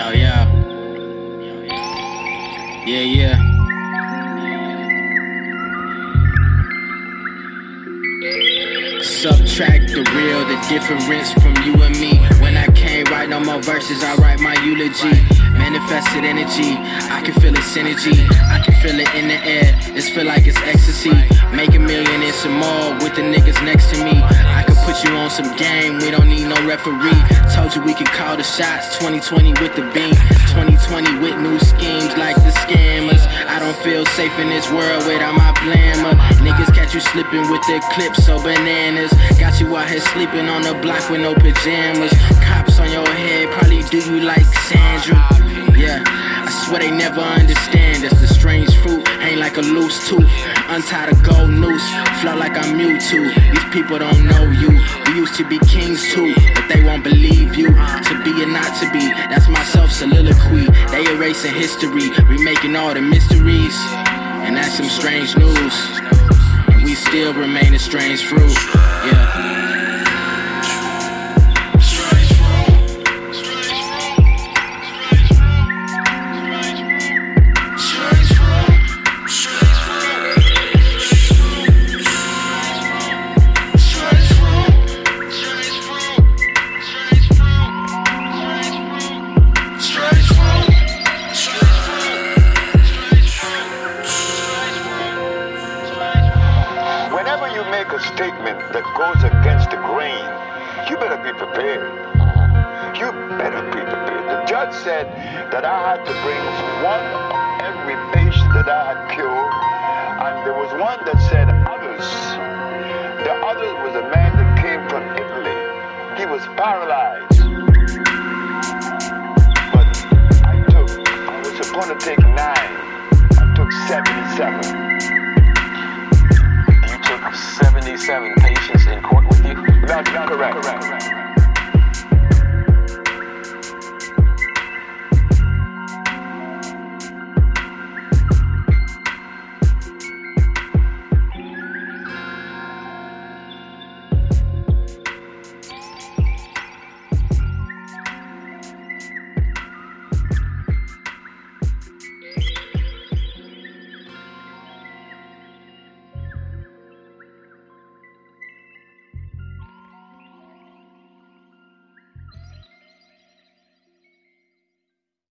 Yo, yo. Yeah, yeah. Subtract the real, the difference from you and me. When I can't write no more verses, I write my eulogy. Manifested energy, I can feel its synergy. I can feel it in the air, it's feel like it's ecstasy. Make a million and some more with the niggas next to me. Can put you on some game, we don't need no referee. Told you we could call the shots, 2020 with the beam. 2020 with new schemes like the scammers. I don't feel safe in this world without my glamour. Niggas catch you slipping with their clips so bananas. Got you out here sleeping on the block with no pajamas. Cops on your head probably do you like Sandra. Yeah, I swear they never understand. That's the strange fruit, ain't like a loose tooth. Untied a gold noose, flow like I'm Mewtwo. These people don't know you. We used to be kings too, but they won't believe you. To be or not to be, that's my self soliloquy. They erasing history, remaking all the mysteries. And that's some strange news. And we still remain a strange fruit. Yeah. Make a statement that goes against the grain, you better be prepared. Uh-huh. You better be prepared. The judge said that I had to bring one of every patient that I had cured, and there was one that said others. The other was a man that came from Italy. He was paralyzed. But I took, I was supposed to take nine. I took 77. 77 patients in court with you? That's correct. correct.